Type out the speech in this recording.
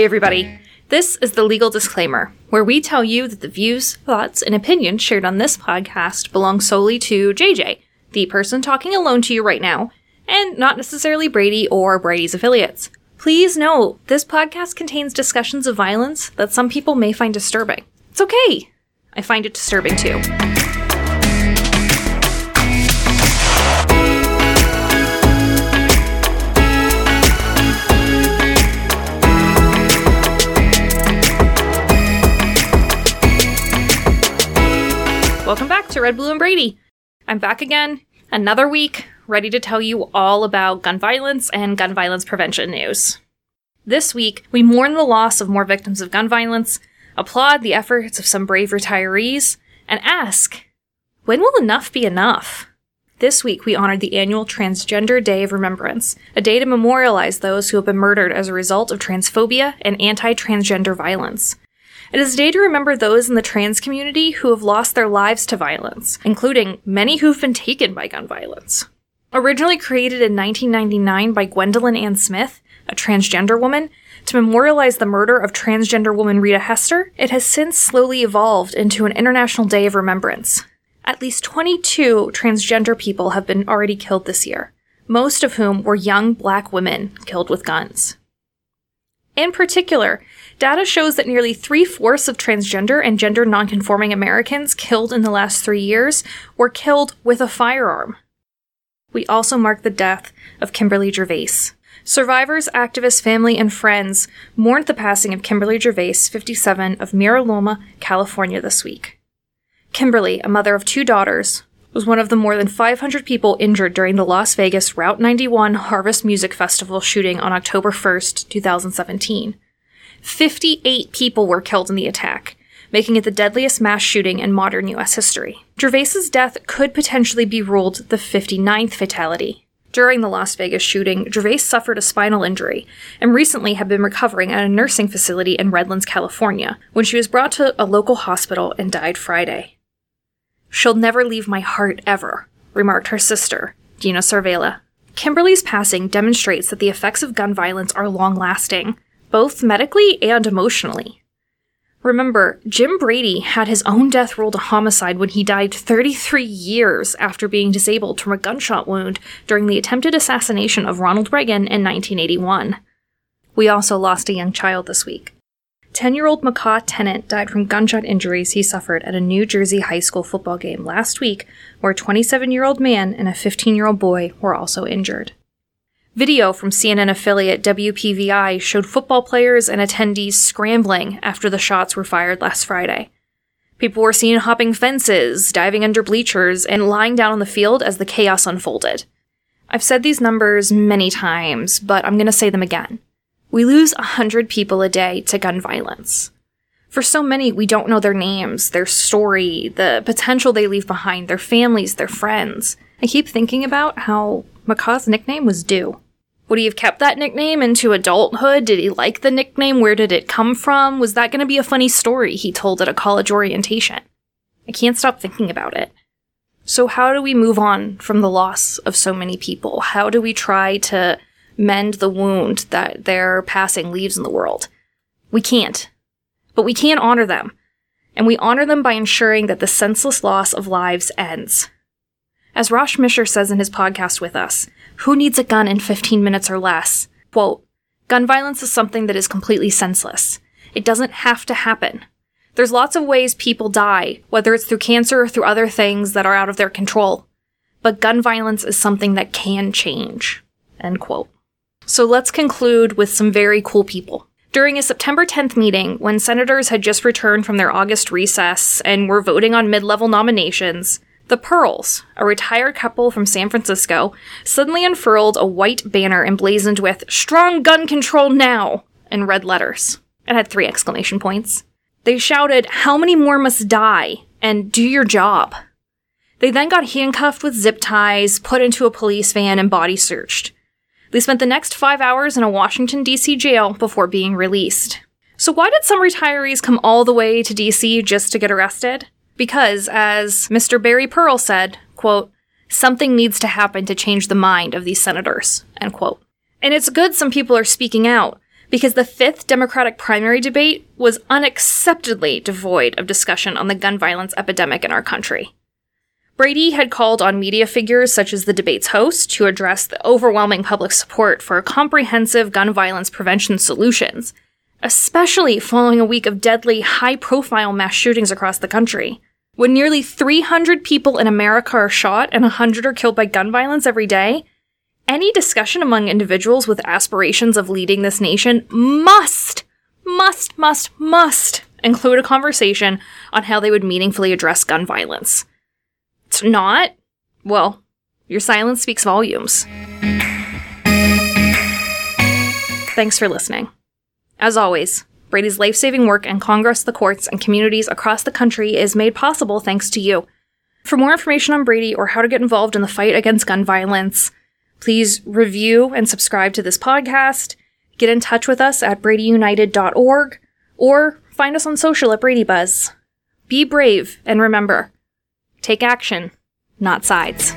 Hey, everybody. This is the legal disclaimer, where we tell you that the views, thoughts, and opinions shared on this podcast belong solely to JJ, the person talking alone to you right now, and not necessarily Brady or Brady's affiliates. Please note, this podcast contains discussions of violence that some people may find disturbing. It's okay. I find it disturbing too. To Red, Blue, and Brady. I'm back again, another week, ready to tell you all about gun violence and gun violence prevention news. This week, we mourn the loss of more victims of gun violence, applaud the efforts of some brave retirees, and ask when will enough be enough? This week, we honored the annual Transgender Day of Remembrance, a day to memorialize those who have been murdered as a result of transphobia and anti transgender violence. It is a day to remember those in the trans community who have lost their lives to violence, including many who've been taken by gun violence. Originally created in 1999 by Gwendolyn Ann Smith, a transgender woman, to memorialize the murder of transgender woman Rita Hester, it has since slowly evolved into an International Day of Remembrance. At least 22 transgender people have been already killed this year, most of whom were young black women killed with guns. In particular, data shows that nearly three fourths of transgender and gender nonconforming Americans killed in the last three years were killed with a firearm. We also mark the death of Kimberly Gervais. Survivors, activists, family, and friends mourned the passing of Kimberly Gervais, 57, of Mira Loma, California this week. Kimberly, a mother of two daughters, was one of the more than 500 people injured during the Las Vegas Route 91 Harvest Music Festival shooting on October 1st, 2017. 58 people were killed in the attack, making it the deadliest mass shooting in modern US history. Gervais's death could potentially be ruled the 59th fatality. During the Las Vegas shooting, Gervais suffered a spinal injury and recently had been recovering at a nursing facility in Redlands, California, when she was brought to a local hospital and died Friday. She'll never leave my heart ever, remarked her sister, Dina Cervela. Kimberly's passing demonstrates that the effects of gun violence are long lasting, both medically and emotionally. Remember, Jim Brady had his own death ruled a homicide when he died 33 years after being disabled from a gunshot wound during the attempted assassination of Ronald Reagan in 1981. We also lost a young child this week. 10 year old Micah Tennant died from gunshot injuries he suffered at a New Jersey high school football game last week, where a 27 year old man and a 15 year old boy were also injured. Video from CNN affiliate WPVI showed football players and attendees scrambling after the shots were fired last Friday. People were seen hopping fences, diving under bleachers, and lying down on the field as the chaos unfolded. I've said these numbers many times, but I'm going to say them again. We lose 100 people a day to gun violence. For so many, we don't know their names, their story, the potential they leave behind, their families, their friends. I keep thinking about how Micah's nickname was due. Would he have kept that nickname into adulthood? Did he like the nickname? Where did it come from? Was that going to be a funny story he told at a college orientation? I can't stop thinking about it. So, how do we move on from the loss of so many people? How do we try to mend the wound that their passing leaves in the world. We can't. But we can honor them. And we honor them by ensuring that the senseless loss of lives ends. As Rosh Misher says in his podcast with us, who needs a gun in 15 minutes or less? Quote, gun violence is something that is completely senseless. It doesn't have to happen. There's lots of ways people die, whether it's through cancer or through other things that are out of their control. But gun violence is something that can change. End quote. So let's conclude with some very cool people. During a September 10th meeting, when senators had just returned from their August recess and were voting on mid level nominations, the Pearls, a retired couple from San Francisco, suddenly unfurled a white banner emblazoned with Strong Gun Control Now in red letters. It had three exclamation points. They shouted, How many more must die? and Do your job. They then got handcuffed with zip ties, put into a police van, and body searched. They spent the next five hours in a Washington, D.C. jail before being released. So, why did some retirees come all the way to D.C. just to get arrested? Because, as Mr. Barry Pearl said, quote, something needs to happen to change the mind of these senators, end quote. And it's good some people are speaking out, because the fifth Democratic primary debate was unacceptably devoid of discussion on the gun violence epidemic in our country. Brady had called on media figures such as the debate's host to address the overwhelming public support for comprehensive gun violence prevention solutions, especially following a week of deadly, high profile mass shootings across the country. When nearly 300 people in America are shot and 100 are killed by gun violence every day, any discussion among individuals with aspirations of leading this nation must, must, must, must include a conversation on how they would meaningfully address gun violence. It's not, well, your silence speaks volumes. Thanks for listening. As always, Brady's life saving work in Congress, the courts, and communities across the country is made possible thanks to you. For more information on Brady or how to get involved in the fight against gun violence, please review and subscribe to this podcast, get in touch with us at bradyunited.org, or find us on social at Brady Buzz. Be brave and remember, take action, not sides.